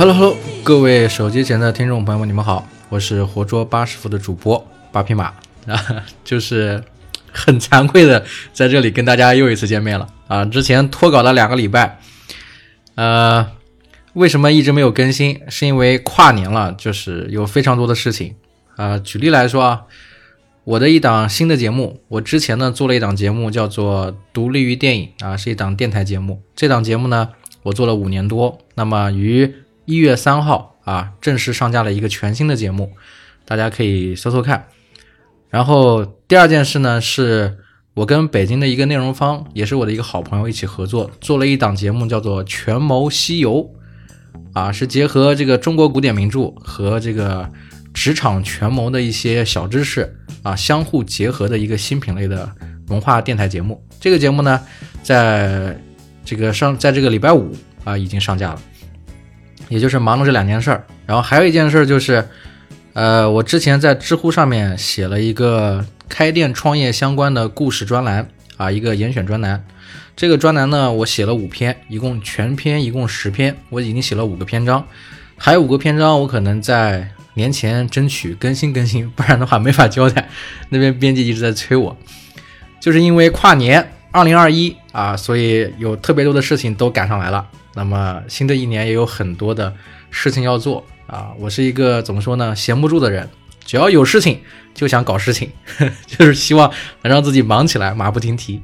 Hello 各位手机前的听众朋友们，你们好，我是活捉八师傅的主播八匹马啊，就是很惭愧的在这里跟大家又一次见面了啊，之前脱稿了两个礼拜，呃，为什么一直没有更新？是因为跨年了，就是有非常多的事情啊。举例来说啊，我的一档新的节目，我之前呢做了一档节目叫做《独立于电影》啊，是一档电台节目，这档节目呢我做了五年多，那么于一月三号啊，正式上架了一个全新的节目，大家可以搜搜看。然后第二件事呢，是我跟北京的一个内容方，也是我的一个好朋友一起合作，做了一档节目，叫做《权谋西游》，啊，是结合这个中国古典名著和这个职场权谋的一些小知识啊，相互结合的一个新品类的文化电台节目。这个节目呢，在这个上，在这个礼拜五啊，已经上架了。也就是忙了这两件事儿，然后还有一件事就是，呃，我之前在知乎上面写了一个开店创业相关的故事专栏啊，一个严选专栏。这个专栏呢，我写了五篇，一共全篇一共十篇，我已经写了五个篇章，还有五个篇章我可能在年前争取更新更新，不然的话没法交代。那边编辑一直在催我，就是因为跨年二零二一啊，所以有特别多的事情都赶上来了。那么新的一年也有很多的事情要做啊！我是一个怎么说呢，闲不住的人，只要有事情就想搞事情，就是希望能让自己忙起来，马不停蹄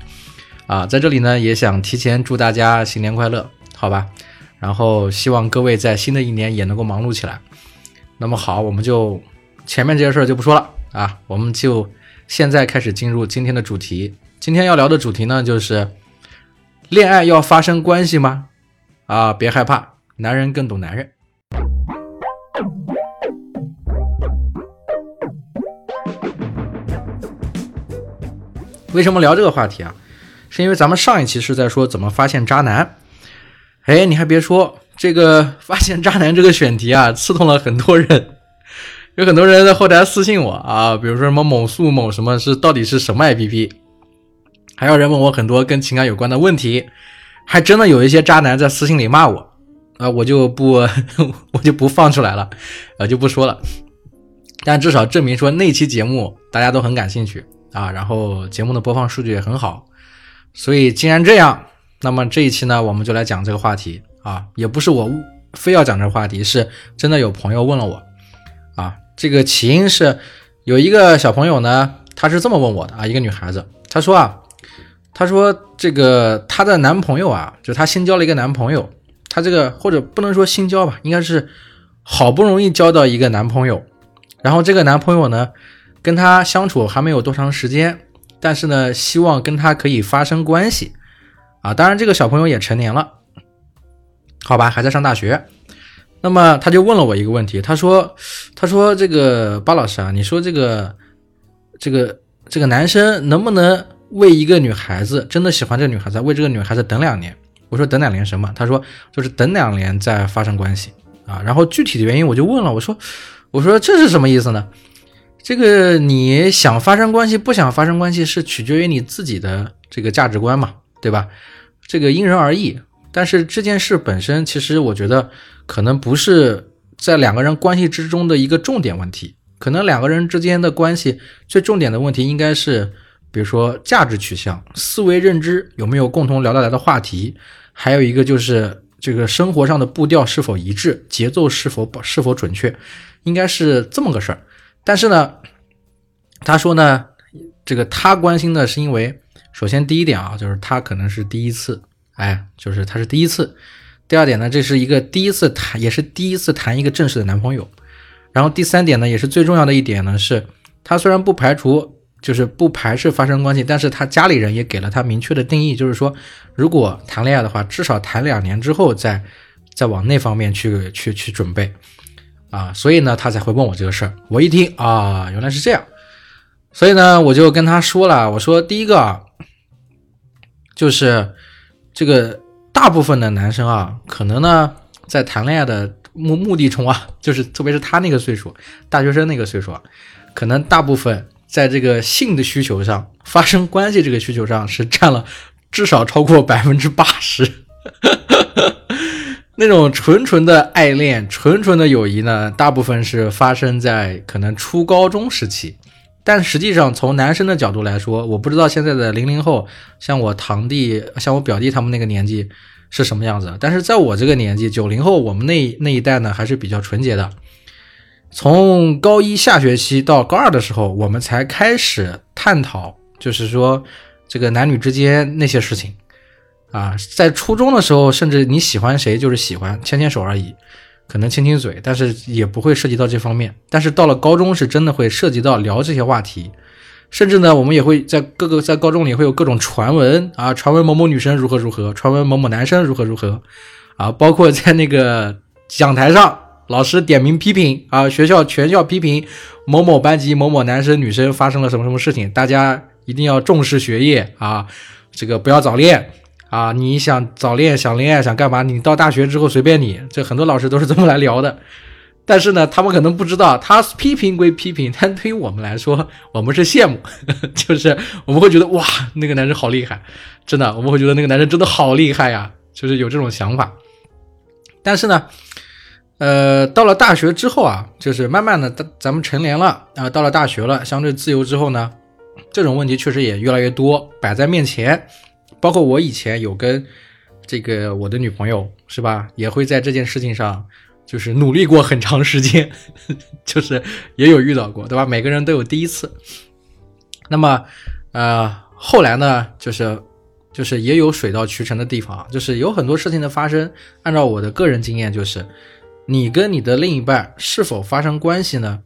啊！在这里呢，也想提前祝大家新年快乐，好吧？然后希望各位在新的一年也能够忙碌起来。那么好，我们就前面这些事儿就不说了啊，我们就现在开始进入今天的主题。今天要聊的主题呢，就是恋爱要发生关系吗？啊，别害怕，男人更懂男人。为什么聊这个话题啊？是因为咱们上一期是在说怎么发现渣男。哎，你还别说，这个发现渣男这个选题啊，刺痛了很多人。有很多人在后台私信我啊，比如说什么某素某什么是到底是什么 APP，还有人问我很多跟情感有关的问题。还真的有一些渣男在私信里骂我，啊，我就不，我就不放出来了，呃，就不说了。但至少证明说那期节目大家都很感兴趣啊，然后节目的播放数据也很好。所以既然这样，那么这一期呢，我们就来讲这个话题啊，也不是我非要讲这个话题，是真的有朋友问了我啊。这个起因是有一个小朋友呢，他是这么问我的啊，一个女孩子，她说啊。她说：“这个她的男朋友啊，就她新交了一个男朋友，她这个或者不能说新交吧，应该是好不容易交到一个男朋友。然后这个男朋友呢，跟她相处还没有多长时间，但是呢，希望跟她可以发生关系啊。当然，这个小朋友也成年了，好吧，还在上大学。那么他就问了我一个问题，他说：他说这个巴老师啊，你说这个这个这个男生能不能？”为一个女孩子真的喜欢这个女孩子，为这个女孩子等两年。我说等两年什么？他说就是等两年再发生关系啊。然后具体的原因我就问了，我说我说这是什么意思呢？这个你想发生关系不想发生关系是取决于你自己的这个价值观嘛，对吧？这个因人而异。但是这件事本身其实我觉得可能不是在两个人关系之中的一个重点问题，可能两个人之间的关系最重点的问题应该是。比如说价值取向、思维认知有没有共同聊得来的话题，还有一个就是这个生活上的步调是否一致，节奏是否是否准确，应该是这么个事儿。但是呢，他说呢，这个他关心的是因为，首先第一点啊，就是他可能是第一次，哎，就是他是第一次。第二点呢，这是一个第一次谈，也是第一次谈一个正式的男朋友。然后第三点呢，也是最重要的一点呢，是他虽然不排除。就是不排斥发生关系，但是他家里人也给了他明确的定义，就是说，如果谈恋爱的话，至少谈两年之后再再往那方面去去去准备啊，所以呢，他才会问我这个事儿。我一听啊，原来是这样，所以呢，我就跟他说了，我说第一个啊，就是这个大部分的男生啊，可能呢在谈恋爱的目目的中啊，就是特别是他那个岁数，大学生那个岁数，可能大部分。在这个性的需求上，发生关系这个需求上是占了 至少超过百分之八十，那种纯纯的爱恋、纯纯的友谊呢，大部分是发生在可能初高中时期。但实际上，从男生的角度来说，我不知道现在的零零后，像我堂弟、像我表弟他们那个年纪是什么样子。但是在我这个年纪，九零后，我们那那一代呢，还是比较纯洁的。从高一下学期到高二的时候，我们才开始探讨，就是说这个男女之间那些事情。啊，在初中的时候，甚至你喜欢谁就是喜欢，牵牵手而已，可能亲亲嘴，但是也不会涉及到这方面。但是到了高中，是真的会涉及到聊这些话题，甚至呢，我们也会在各个在高中里会有各种传闻啊，传闻某某女生如何如何，传闻某某男生如何如何，啊，包括在那个讲台上，老师点名批评啊，学校全校批评某某班级某某男生女生发生了什么什么事情，大家一定要重视学业啊，这个不要早恋。啊，你想早恋、想恋爱、想干嘛？你到大学之后随便你。这很多老师都是这么来聊的。但是呢，他们可能不知道，他批评归批评，但对于我们来说，我们是羡慕，就是我们会觉得哇，那个男生好厉害，真的，我们会觉得那个男生真的好厉害呀，就是有这种想法。但是呢，呃，到了大学之后啊，就是慢慢的，咱咱们成年了啊，到了大学了，相对自由之后呢，这种问题确实也越来越多，摆在面前。包括我以前有跟这个我的女朋友是吧，也会在这件事情上就是努力过很长时间，就是也有遇到过，对吧？每个人都有第一次。那么，呃，后来呢，就是就是也有水到渠成的地方，就是有很多事情的发生。按照我的个人经验，就是你跟你的另一半是否发生关系呢？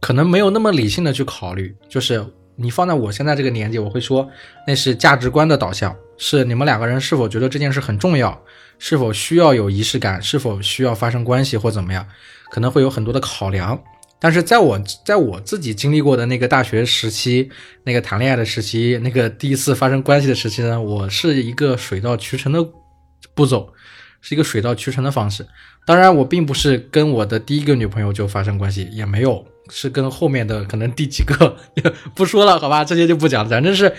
可能没有那么理性的去考虑，就是。你放在我现在这个年纪，我会说那是价值观的导向，是你们两个人是否觉得这件事很重要，是否需要有仪式感，是否需要发生关系或怎么样，可能会有很多的考量。但是在我在我自己经历过的那个大学时期，那个谈恋爱的时期，那个第一次发生关系的时期呢，我是一个水到渠成的步骤，是一个水到渠成的方式。当然，我并不是跟我的第一个女朋友就发生关系，也没有。是跟后面的可能第几个 不说了，好吧，这些就不讲了。反正是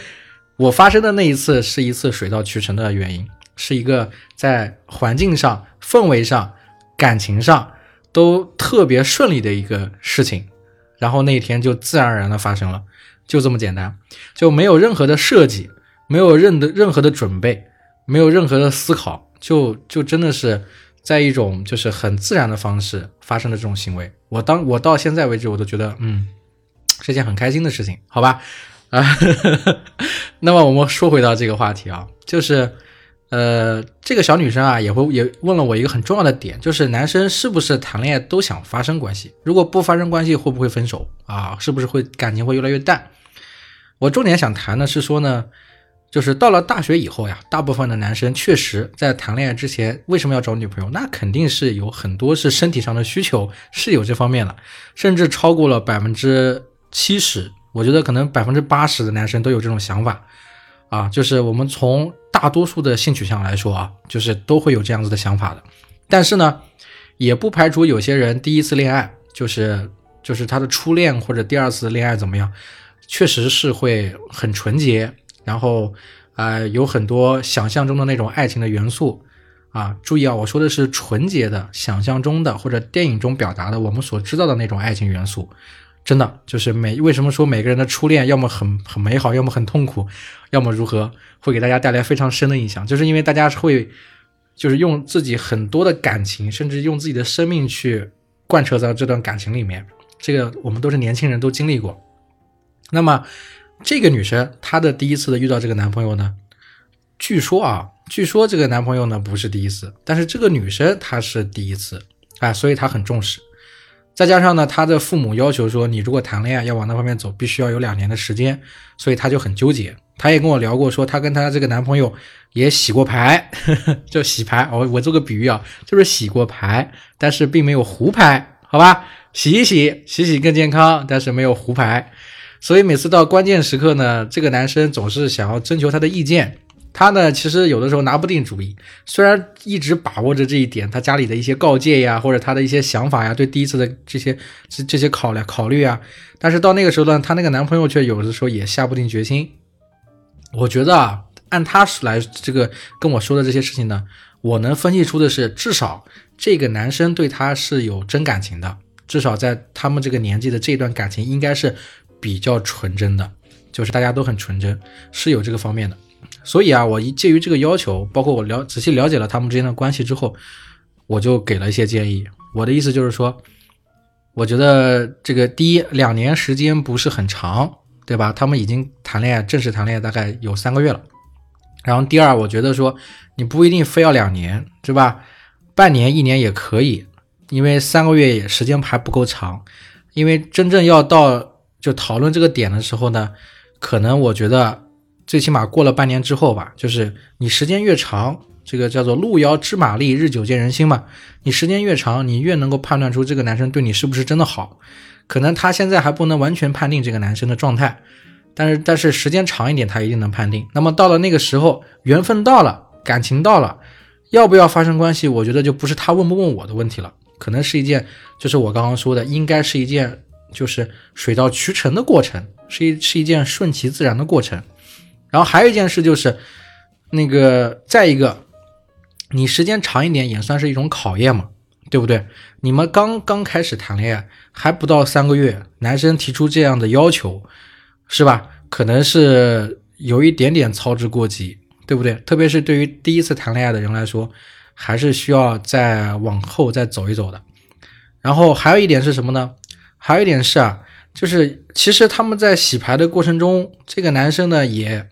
我发生的那一次是一次水到渠成的原因，是一个在环境上、氛围上、感情上都特别顺利的一个事情，然后那一天就自然而然的发生了，就这么简单，就没有任何的设计，没有任的任何的准备，没有任何的思考，就就真的是。在一种就是很自然的方式发生的这种行为，我当我到现在为止，我都觉得嗯是件很开心的事情，好吧？啊，那么我们说回到这个话题啊，就是呃，这个小女生啊也会也问了我一个很重要的点，就是男生是不是谈恋爱都想发生关系？如果不发生关系，会不会分手啊？是不是会感情会越来越淡？我重点想谈的是说呢。就是到了大学以后呀，大部分的男生确实在谈恋爱之前，为什么要找女朋友？那肯定是有很多是身体上的需求，是有这方面的，甚至超过了百分之七十。我觉得可能百分之八十的男生都有这种想法啊。就是我们从大多数的性取向来说啊，就是都会有这样子的想法的。但是呢，也不排除有些人第一次恋爱就是就是他的初恋或者第二次恋爱怎么样，确实是会很纯洁。然后，呃，有很多想象中的那种爱情的元素，啊，注意啊，我说的是纯洁的想象中的或者电影中表达的我们所知道的那种爱情元素，真的就是每为什么说每个人的初恋要么很很美好，要么很痛苦，要么如何，会给大家带来非常深的印象，就是因为大家会就是用自己很多的感情，甚至用自己的生命去贯彻在这段感情里面，这个我们都是年轻人都经历过，那么。这个女生她的第一次的遇到这个男朋友呢，据说啊，据说这个男朋友呢不是第一次，但是这个女生她是第一次啊，所以她很重视。再加上呢，她的父母要求说，你如果谈恋爱要往那方面走，必须要有两年的时间，所以她就很纠结。她也跟我聊过，说她跟她这个男朋友也洗过牌，就洗牌。我我做个比喻啊，就是洗过牌，但是并没有胡牌，好吧？洗一洗，洗洗更健康，但是没有胡牌。所以每次到关键时刻呢，这个男生总是想要征求他的意见。他呢，其实有的时候拿不定主意。虽然一直把握着这一点，他家里的一些告诫呀，或者他的一些想法呀，对第一次的这些这这些考量考虑啊，但是到那个时候呢，他那个男朋友却有的时候也下不定决心。我觉得啊，按他来这个跟我说的这些事情呢，我能分析出的是，至少这个男生对她是有真感情的，至少在他们这个年纪的这段感情应该是比较纯真的，就是大家都很纯真，是有这个方面的。所以啊，我一介于这个要求，包括我了仔细了解了他们之间的关系之后，我就给了一些建议。我的意思就是说，我觉得这个第一两年时间不是很长，对吧？他们已经谈恋爱，正式谈恋爱大概有三个月了。然后第二，我觉得说你不一定非要两年，对吧？半年、一年也可以，因为三个月时间还不够长。因为真正要到就讨论这个点的时候呢，可能我觉得。最起码过了半年之后吧，就是你时间越长，这个叫做路遥知马力，日久见人心嘛。你时间越长，你越能够判断出这个男生对你是不是真的好。可能他现在还不能完全判定这个男生的状态，但是但是时间长一点，他一定能判定。那么到了那个时候，缘分到了，感情到了，要不要发生关系？我觉得就不是他问不问我的问题了，可能是一件，就是我刚刚说的，应该是一件就是水到渠成的过程，是一是一件顺其自然的过程。然后还有一件事就是，那个再一个，你时间长一点也算是一种考验嘛，对不对？你们刚刚开始谈恋爱，还不到三个月，男生提出这样的要求，是吧？可能是有一点点操之过急，对不对？特别是对于第一次谈恋爱的人来说，还是需要再往后再走一走的。然后还有一点是什么呢？还有一点是啊，就是其实他们在洗牌的过程中，这个男生呢也。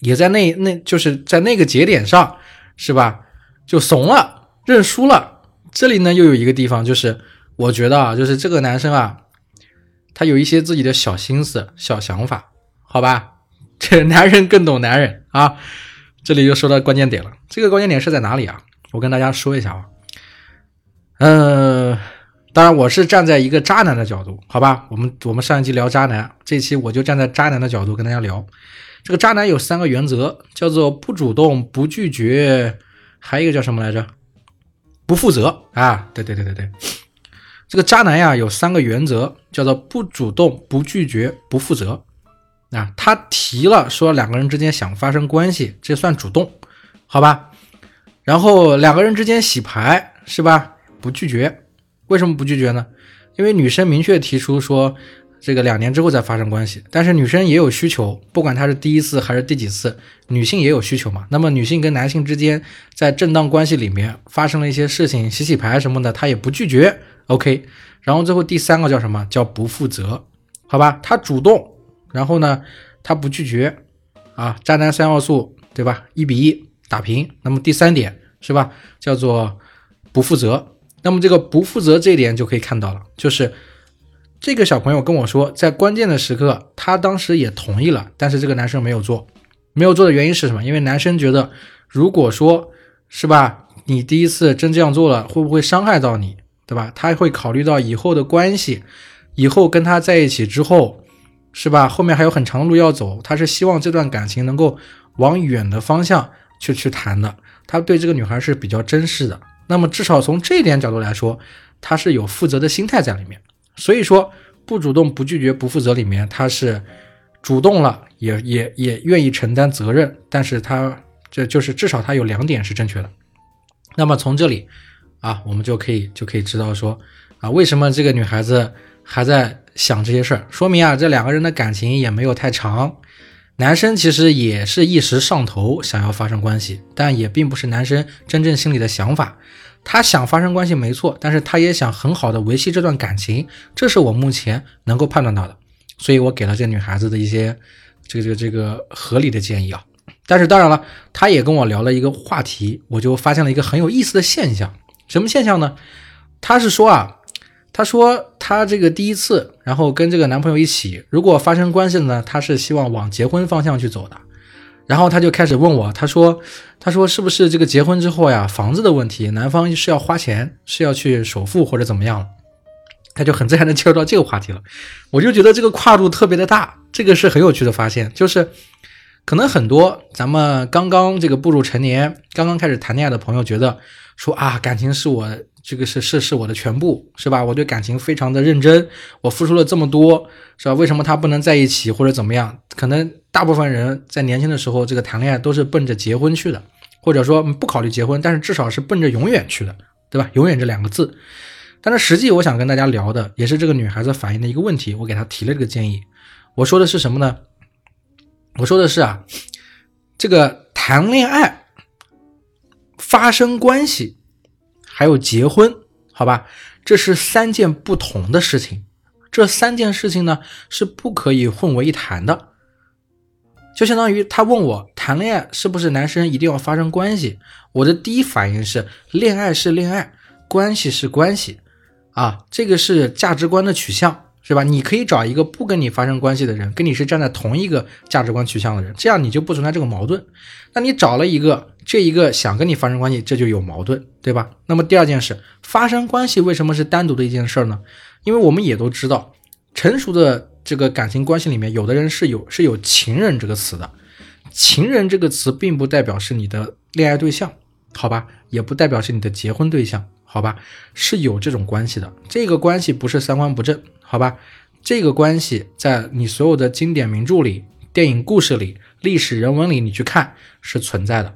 也在那那就是在那个节点上，是吧？就怂了，认输了。这里呢又有一个地方，就是我觉得啊，就是这个男生啊，他有一些自己的小心思、小想法，好吧？这男人更懂男人啊。这里又说到关键点了，这个关键点是在哪里啊？我跟大家说一下啊。嗯，当然我是站在一个渣男的角度，好吧？我们我们上一期聊渣男，这期我就站在渣男的角度跟大家聊。这个渣男有三个原则，叫做不主动、不拒绝，还有一个叫什么来着？不负责啊！对对对对对，这个渣男呀有三个原则，叫做不主动、不拒绝、不负责。啊，他提了说两个人之间想发生关系，这算主动，好吧？然后两个人之间洗牌是吧？不拒绝，为什么不拒绝呢？因为女生明确提出说。这个两年之后再发生关系，但是女生也有需求，不管她是第一次还是第几次，女性也有需求嘛。那么女性跟男性之间在正当关系里面发生了一些事情，洗洗牌什么的，她也不拒绝。OK，然后最后第三个叫什么？叫不负责，好吧？他主动，然后呢，他不拒绝，啊，渣男三要素，对吧？一比一打平。那么第三点是吧？叫做不负责。那么这个不负责这一点就可以看到了，就是。这个小朋友跟我说，在关键的时刻，他当时也同意了，但是这个男生没有做。没有做的原因是什么？因为男生觉得，如果说是吧，你第一次真这样做了，会不会伤害到你，对吧？他会考虑到以后的关系，以后跟他在一起之后，是吧？后面还有很长的路要走，他是希望这段感情能够往远的方向去去谈的。他对这个女孩是比较珍视的。那么至少从这一点角度来说，他是有负责的心态在里面。所以说，不主动、不拒绝、不负责里面，他是主动了，也也也愿意承担责任，但是他这就是至少他有两点是正确的。那么从这里啊，我们就可以就可以知道说啊，为什么这个女孩子还在想这些事儿，说明啊，这两个人的感情也没有太长。男生其实也是一时上头，想要发生关系，但也并不是男生真正心里的想法。他想发生关系没错，但是他也想很好的维系这段感情，这是我目前能够判断到的，所以我给了这女孩子的一些这个这个这个合理的建议啊。但是当然了，他也跟我聊了一个话题，我就发现了一个很有意思的现象，什么现象呢？他是说啊，她说她这个第一次，然后跟这个男朋友一起，如果发生关系呢，她是希望往结婚方向去走的。然后她就开始问我，她说：“她说是不是这个结婚之后呀，房子的问题，男方是要花钱，是要去首付或者怎么样？”他就很自然的切入到这个话题了。我就觉得这个跨度特别的大，这个是很有趣的发现，就是可能很多咱们刚刚这个步入成年、刚刚开始谈恋爱的朋友觉得说啊，感情是我。这个是是是我的全部，是吧？我对感情非常的认真，我付出了这么多，是吧？为什么他不能在一起或者怎么样？可能大部分人在年轻的时候，这个谈恋爱都是奔着结婚去的，或者说不考虑结婚，但是至少是奔着永远去的，对吧？永远这两个字。但是实际我想跟大家聊的，也是这个女孩子反映的一个问题，我给她提了这个建议。我说的是什么呢？我说的是啊，这个谈恋爱、发生关系，还有结婚，好吧，这是三件不同的事情。这三件事情呢，是不可以混为一谈的。就相当于他问我谈恋爱是不是男生一定要发生关系，我的第一反应是恋爱是恋爱，关系是关系，啊，这个是价值观的取向，是吧？你可以找一个不跟你发生关系的人，跟你是站在同一个价值观取向的人，这样你就不存在这个矛盾。那你找了一个这一个想跟你发生关系，这就有矛盾，对吧？那么第二件事，发生关系为什么是单独的一件事呢？因为我们也都知道，成熟的。这个感情关系里面，有的人是有是有情人这个词的，情人这个词并不代表是你的恋爱对象，好吧，也不代表是你的结婚对象，好吧，是有这种关系的。这个关系不是三观不正，好吧，这个关系在你所有的经典名著里、电影故事里、历史人文里，你去看是存在的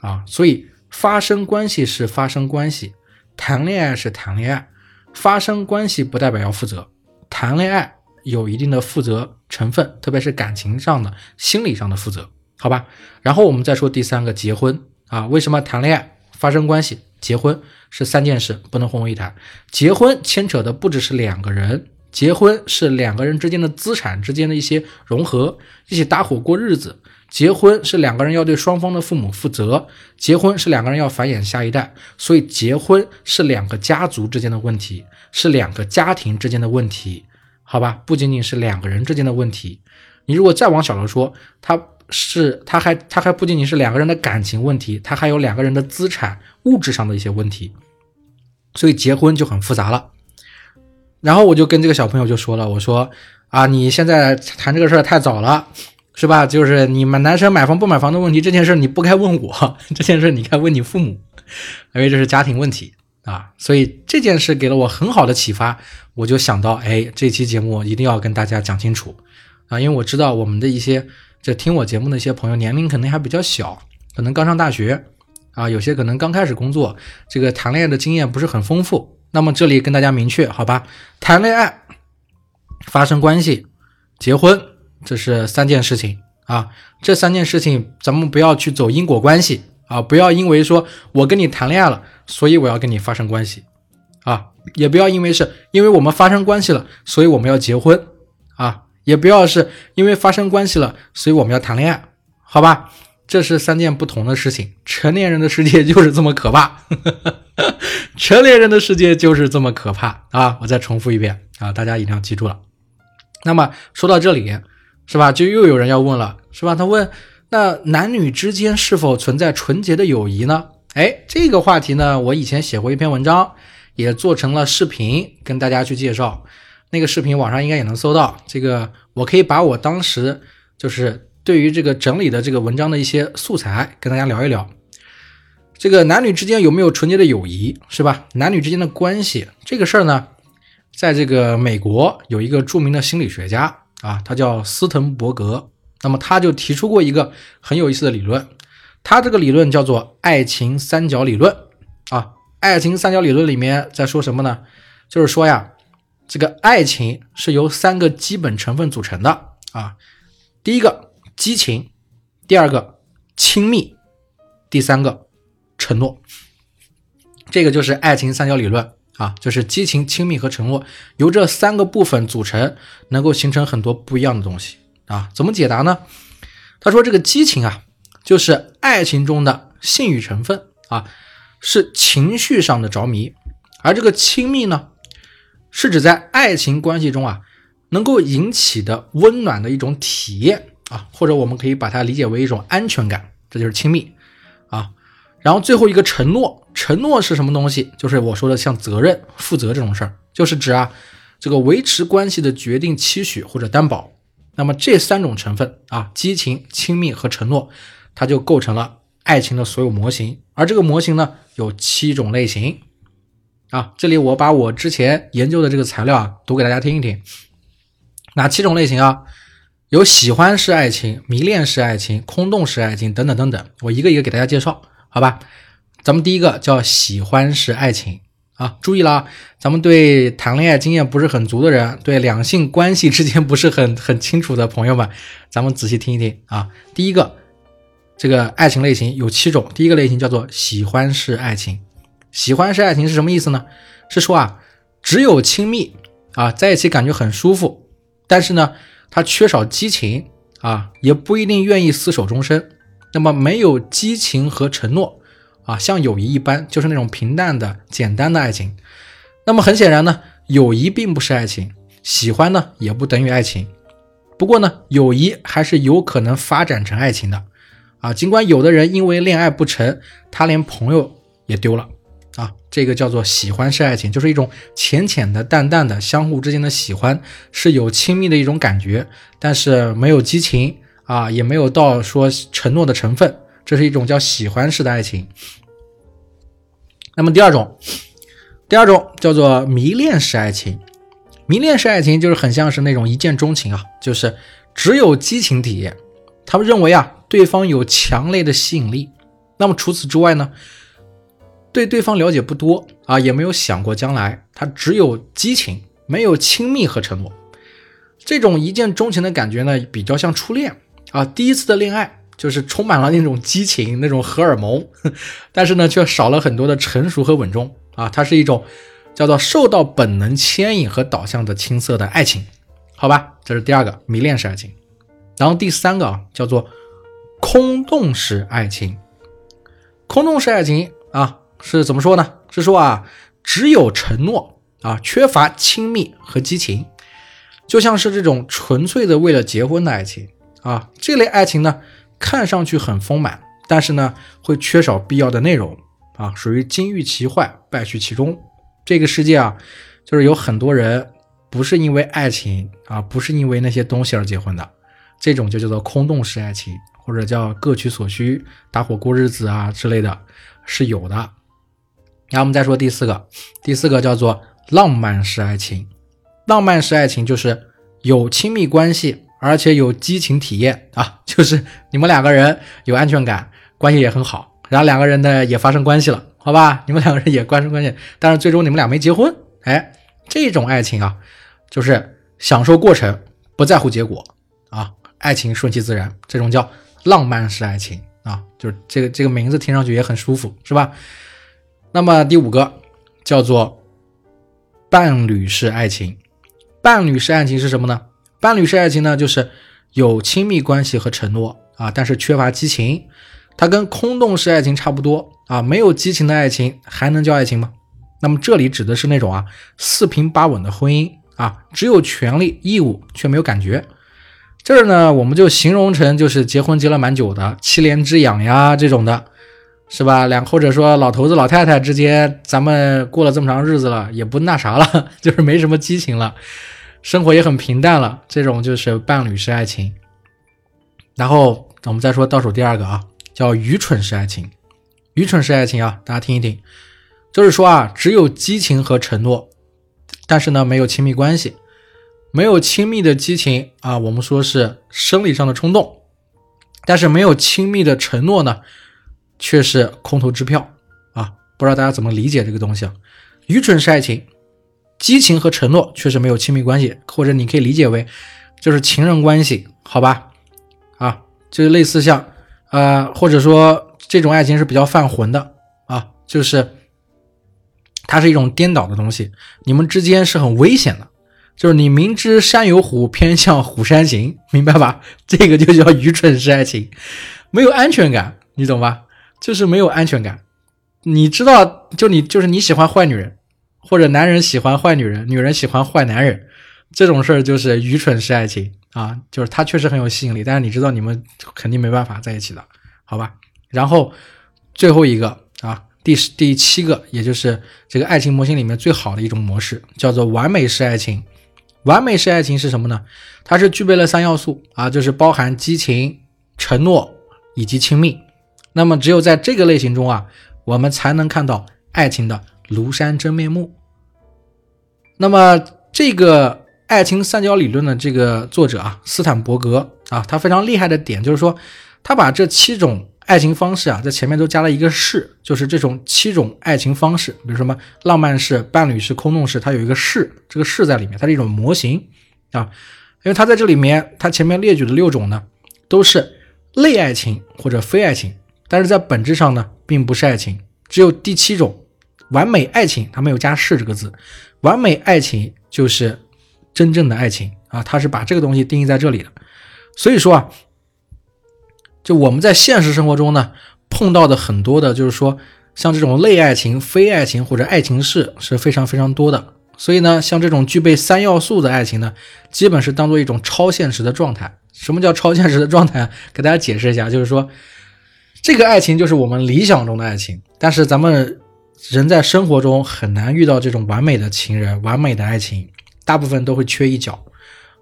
啊。所以发生关系是发生关系，谈恋爱是谈恋爱，发生关系不代表要负责，谈恋爱。有一定的负责成分，特别是感情上的、心理上的负责，好吧？然后我们再说第三个，结婚啊，为什么谈恋爱、发生关系、结婚是三件事，不能混为一谈？结婚牵扯的不只是两个人，结婚是两个人之间的资产之间的一些融合，一起搭伙过日子。结婚是两个人要对双方的父母负责，结婚是两个人要繁衍下一代，所以结婚是两个家族之间的问题，是两个家庭之间的问题。好吧，不仅仅是两个人之间的问题，你如果再往小了说，他是他还他还不仅仅是两个人的感情问题，他还有两个人的资产物质上的一些问题，所以结婚就很复杂了。然后我就跟这个小朋友就说了，我说啊，你现在谈这个事儿太早了，是吧？就是你们男生买房不买房的问题，这件事你不该问我，这件事你该问你父母，因为这是家庭问题。啊，所以这件事给了我很好的启发，我就想到，哎，这期节目一定要跟大家讲清楚啊，因为我知道我们的一些这听我节目的一些朋友年龄可能还比较小，可能刚上大学啊，有些可能刚开始工作，这个谈恋爱的经验不是很丰富。那么这里跟大家明确，好吧，谈恋爱、发生关系、结婚，这是三件事情啊，这三件事情咱们不要去走因果关系。啊，不要因为说我跟你谈恋爱了，所以我要跟你发生关系，啊，也不要因为是因为我们发生关系了，所以我们要结婚，啊，也不要是因为发生关系了，所以我们要谈恋爱，好吧？这是三件不同的事情。成年人的世界就是这么可怕，成年人的世界就是这么可怕啊！我再重复一遍啊，大家一定要记住了。那么说到这里，是吧？就又有人要问了，是吧？他问。那男女之间是否存在纯洁的友谊呢？哎，这个话题呢，我以前写过一篇文章，也做成了视频跟大家去介绍。那个视频网上应该也能搜到。这个我可以把我当时就是对于这个整理的这个文章的一些素材跟大家聊一聊。这个男女之间有没有纯洁的友谊，是吧？男女之间的关系这个事儿呢，在这个美国有一个著名的心理学家啊，他叫斯滕伯格。那么他就提出过一个很有意思的理论，他这个理论叫做爱情三角理论啊。爱情三角理论里面在说什么呢？就是说呀，这个爱情是由三个基本成分组成的啊。第一个激情，第二个亲密，第三个承诺。这个就是爱情三角理论啊，就是激情、亲密和承诺由这三个部分组成，能够形成很多不一样的东西。啊，怎么解答呢？他说：“这个激情啊，就是爱情中的性欲成分啊，是情绪上的着迷；而这个亲密呢，是指在爱情关系中啊，能够引起的温暖的一种体验啊，或者我们可以把它理解为一种安全感，这就是亲密。然后最后一个承诺，承诺是什么东西？就是我说的像责任、负责这种事儿，就是指啊，这个维持关系的决定、期许或者担保。”那么这三种成分啊，激情、亲密和承诺，它就构成了爱情的所有模型。而这个模型呢，有七种类型啊。这里我把我之前研究的这个材料啊，读给大家听一听。哪七种类型啊？有喜欢式爱情、迷恋式爱情、空洞式爱情等等等等。我一个一个给大家介绍好吧？咱们第一个叫喜欢是爱情啊，注意了啊，咱们对谈恋爱经验不是很足的人，对两性关系之间不是很 很清楚的朋友们，咱们仔细听一听啊。第一个，这个爱情类型有七种，第一个类型叫做喜欢是爱情。喜欢是爱情是什么意思呢？是说啊，只有亲密啊，在一起感觉很舒服，但是呢，他缺少激情啊，也不一定愿意厮守终身。那么没有激情和承诺啊，像友谊一般，就是那种平淡的、简单的爱情。那么很显然呢，友谊并不是爱情，喜欢呢也不等于爱情。不过呢，友谊还是有可能发展成爱情的啊。尽管有的人因为恋爱不成，他连朋友也丢了啊。这个叫做喜欢是爱情，就是一种浅浅的、淡淡的相互之间的喜欢，是有亲密的一种感觉，但是没有激情。啊，也没有到说承诺的成分，这是一种叫喜欢式的爱情。那么第二种，第二种叫做迷恋式爱情。迷恋式爱情就是很像是那种一见钟情啊，就是只有激情体验。他们认为啊，对方有强烈的吸引力。那么除此之外呢，对对方了解不多啊，也没有想过将来，他只有激情，没有亲密和承诺。这种一见钟情的感觉呢，比较像初恋。啊，第一次的恋爱就是充满了那种激情、那种荷尔蒙，但是呢，却少了很多的成熟和稳重啊。它是一种叫做受到本能牵引和导向的青涩的爱情，好吧？这是第二个迷恋式爱情。然后第三个啊，叫做空洞式爱情。空洞式爱情啊，是怎么说呢？是说啊，只有承诺啊，缺乏亲密和激情，就像是这种纯粹的为了结婚的爱情。啊，这类爱情呢，看上去很丰满，但是呢，会缺少必要的内容啊，属于金玉其外，败絮其中。这个世界啊，就是有很多人不是因为爱情啊，不是因为那些东西而结婚的，这种就叫做空洞式爱情，或者叫各取所需，搭伙过日子啊之类的，是有的。然后我们再说第四个，第四个叫做浪漫式爱情。浪漫式爱情就是有亲密关系。而且有激情体验啊，就是你们两个人有安全感，关系也很好，然后两个人呢也发生关系了，好吧？你们两个人也发生关系，但是最终你们俩没结婚，哎，这种爱情啊，就是享受过程，不在乎结果啊，爱情顺其自然，这种叫浪漫式爱情啊，就是这个这个名字听上去也很舒服，是吧？那么第五个叫做伴侣式爱情，伴侣式爱情是什么呢？伴侣式爱情呢，就是有亲密关系和承诺啊，但是缺乏激情。它跟空洞式爱情差不多啊，没有激情的爱情还能叫爱情吗？那么这里指的是那种啊四平八稳的婚姻啊，只有权利义务却没有感觉。这儿呢，我们就形容成就是结婚结了蛮久的七年之痒呀这种的，是吧？两或者说老头子老太太之间，咱们过了这么长日子了，也不那啥了，就是没什么激情了。生活也很平淡了，这种就是伴侣式爱情。然后我们再说倒数第二个啊，叫愚蠢式爱情。愚蠢式爱情啊，大家听一听，就是说啊，只有激情和承诺，但是呢，没有亲密关系，没有亲密的激情啊，我们说是生理上的冲动，但是没有亲密的承诺呢，却是空头支票啊。不知道大家怎么理解这个东西啊？愚蠢式爱情。激情和承诺确实没有亲密关系，或者你可以理解为就是情人关系，好吧？啊，就是类似像，呃，或者说这种爱情是比较犯浑的啊，就是它是一种颠倒的东西，你们之间是很危险的，就是你明知山有虎，偏向虎山行，明白吧？这个就叫愚蠢式爱情，没有安全感，你懂吧？就是没有安全感，你知道，就你就是你喜欢坏女人。或者男人喜欢坏女人，女人喜欢坏男人，这种事儿就是愚蠢式爱情啊！就是他确实很有吸引力，但是你知道你们肯定没办法在一起的，好吧？然后最后一个啊，第十第七个，也就是这个爱情模型里面最好的一种模式，叫做完美式爱情。完美式爱情是什么呢？它是具备了三要素啊，就是包含激情、承诺以及亲密。那么只有在这个类型中啊，我们才能看到爱情的庐山真面目。那么，这个爱情三角理论的这个作者啊，斯坦伯格啊，他非常厉害的点就是说，他把这七种爱情方式啊，在前面都加了一个式，就是这种七种爱情方式，比如什么浪漫式、伴侣式、空洞式，它有一个式，这个式在里面，它是一种模型啊。因为它在这里面，它前面列举的六种呢，都是类爱情或者非爱情，但是在本质上呢，并不是爱情。只有第七种完美爱情，它没有加“是”这个字，完美爱情就是真正的爱情啊，它是把这个东西定义在这里的。所以说啊。就我们在现实生活中呢，碰到的很多的，就是说像这种类爱情、非爱情或者爱情式是非常非常多的。所以呢，像这种具备三要素的爱情呢，基本是当做一种超现实的状态。什么叫超现实的状态？给大家解释一下，就是说这个爱情就是我们理想中的爱情，但是咱们人在生活中很难遇到这种完美的情人、完美的爱情，大部分都会缺一角，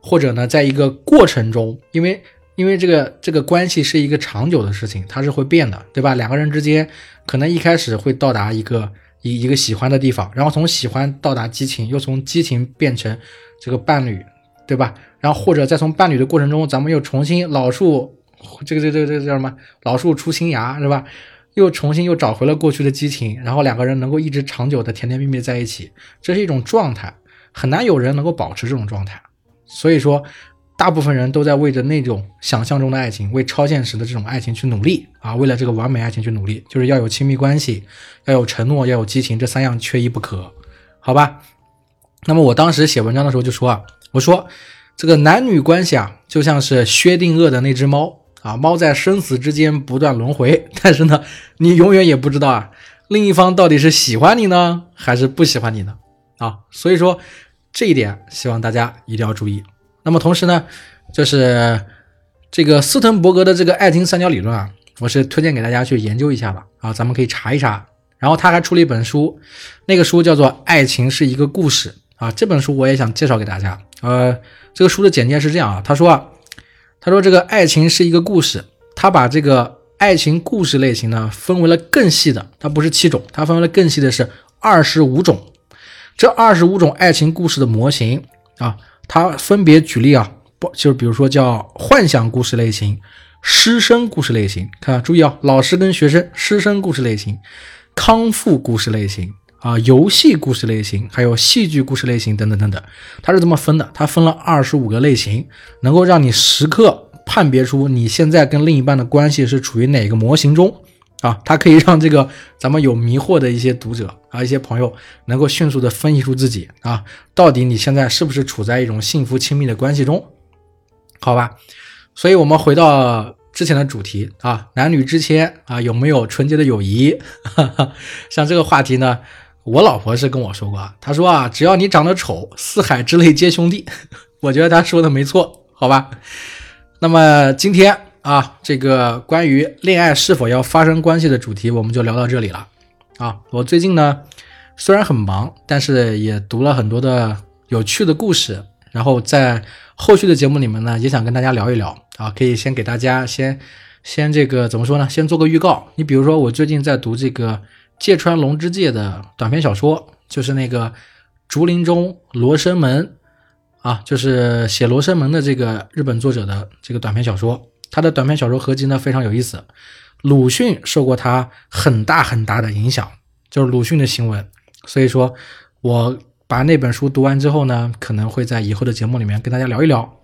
或者呢，在一个过程中，因为。因为这个这个关系是一个长久的事情，它是会变的，对吧？两个人之间可能一开始会到达一个一一个喜欢的地方，然后从喜欢到达激情，又从激情变成这个伴侣，对吧？然后或者再从伴侣的过程中，咱们又重新老树这个这个这这叫什么？老树出新芽，是吧？又重新又找回了过去的激情，然后两个人能够一直长久的甜甜蜜蜜在一起，这是一种状态，很难有人能够保持这种状态，所以说。大部分人都在为着那种想象中的爱情，为超现实的这种爱情去努力啊！为了这个完美爱情去努力，就是要有亲密关系，要有承诺，要有激情，这三样缺一不可，好吧？那么我当时写文章的时候就说啊，我说这个男女关系啊，就像是薛定谔的那只猫啊，猫在生死之间不断轮回，但是呢，你永远也不知道啊，另一方到底是喜欢你呢，还是不喜欢你呢？啊，所以说这一点，希望大家一定要注意。那么同时呢，就是这个斯滕伯格的这个爱情三角理论啊，我是推荐给大家去研究一下的啊，咱们可以查一查。然后他还出了一本书，那个书叫做《爱情是一个故事》啊，这本书我也想介绍给大家。呃，这个书的简介是这样啊，他说啊，他说这个爱情是一个故事，他把这个爱情故事类型呢分为了更细的，它不是七种，它分为了更细的是二十五种，这二十五种爱情故事的模型啊。他分别举例啊，不就是比如说叫幻想故事类型、师生故事类型，看注意啊，老师跟学生、师生故事类型、康复故事类型啊、游戏故事类型，还有戏剧故事类型等等等等，它是这么分的，它分了二十五个类型，能够让你时刻判别出你现在跟另一半的关系是处于哪个模型中。啊，它可以让这个咱们有迷惑的一些读者啊，一些朋友能够迅速的分析出自己啊，到底你现在是不是处在一种幸福亲密的关系中？好吧，所以我们回到之前的主题啊，男女之间啊有没有纯洁的友谊？像这个话题呢，我老婆是跟我说过，她说啊，只要你长得丑，四海之内皆兄弟。我觉得她说的没错，好吧。那么今天。啊，这个关于恋爱是否要发生关系的主题，我们就聊到这里了。啊，我最近呢虽然很忙，但是也读了很多的有趣的故事，然后在后续的节目里面呢，也想跟大家聊一聊。啊，可以先给大家先先这个怎么说呢？先做个预告。你比如说，我最近在读这个芥川龙之介的短篇小说，就是那个竹林中罗生门啊，就是写罗生门的这个日本作者的这个短篇小说。他的短篇小说合集呢非常有意思，鲁迅受过他很大很大的影响，就是鲁迅的行文。所以说，我把那本书读完之后呢，可能会在以后的节目里面跟大家聊一聊。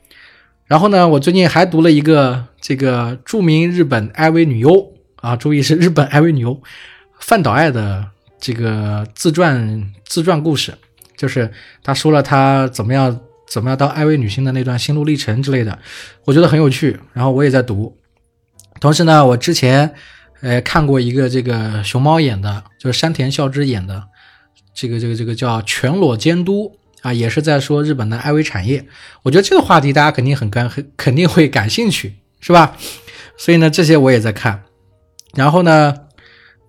然后呢，我最近还读了一个这个著名日本 IV 女优啊，注意是日本 IV 女优范岛爱的这个自传自传故事，就是他说了他怎么样。怎么样当 IV 女星的那段心路历程之类的，我觉得很有趣。然后我也在读，同时呢，我之前呃看过一个这个熊猫演的，就是山田孝之演的，这个这个这个叫《全裸监督》啊，也是在说日本的 IV 产业。我觉得这个话题大家肯定很感很肯定会感兴趣，是吧？所以呢，这些我也在看。然后呢，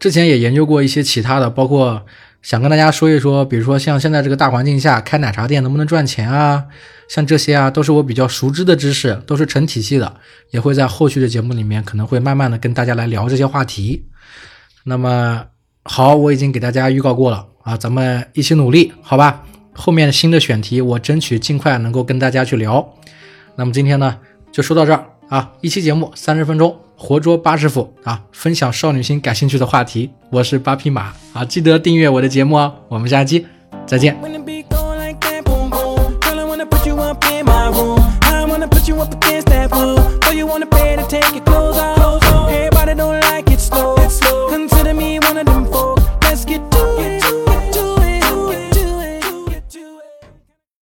之前也研究过一些其他的，包括。想跟大家说一说，比如说像现在这个大环境下开奶茶店能不能赚钱啊？像这些啊，都是我比较熟知的知识，都是成体系的，也会在后续的节目里面可能会慢慢的跟大家来聊这些话题。那么好，我已经给大家预告过了啊，咱们一起努力，好吧？后面新的选题我争取尽快能够跟大家去聊。那么今天呢，就说到这儿。啊，一期节目三十分钟，活捉八师傅啊，分享少女心感兴趣的话题。我是八匹马啊，记得订阅我的节目哦。我们下期再见。Take. it.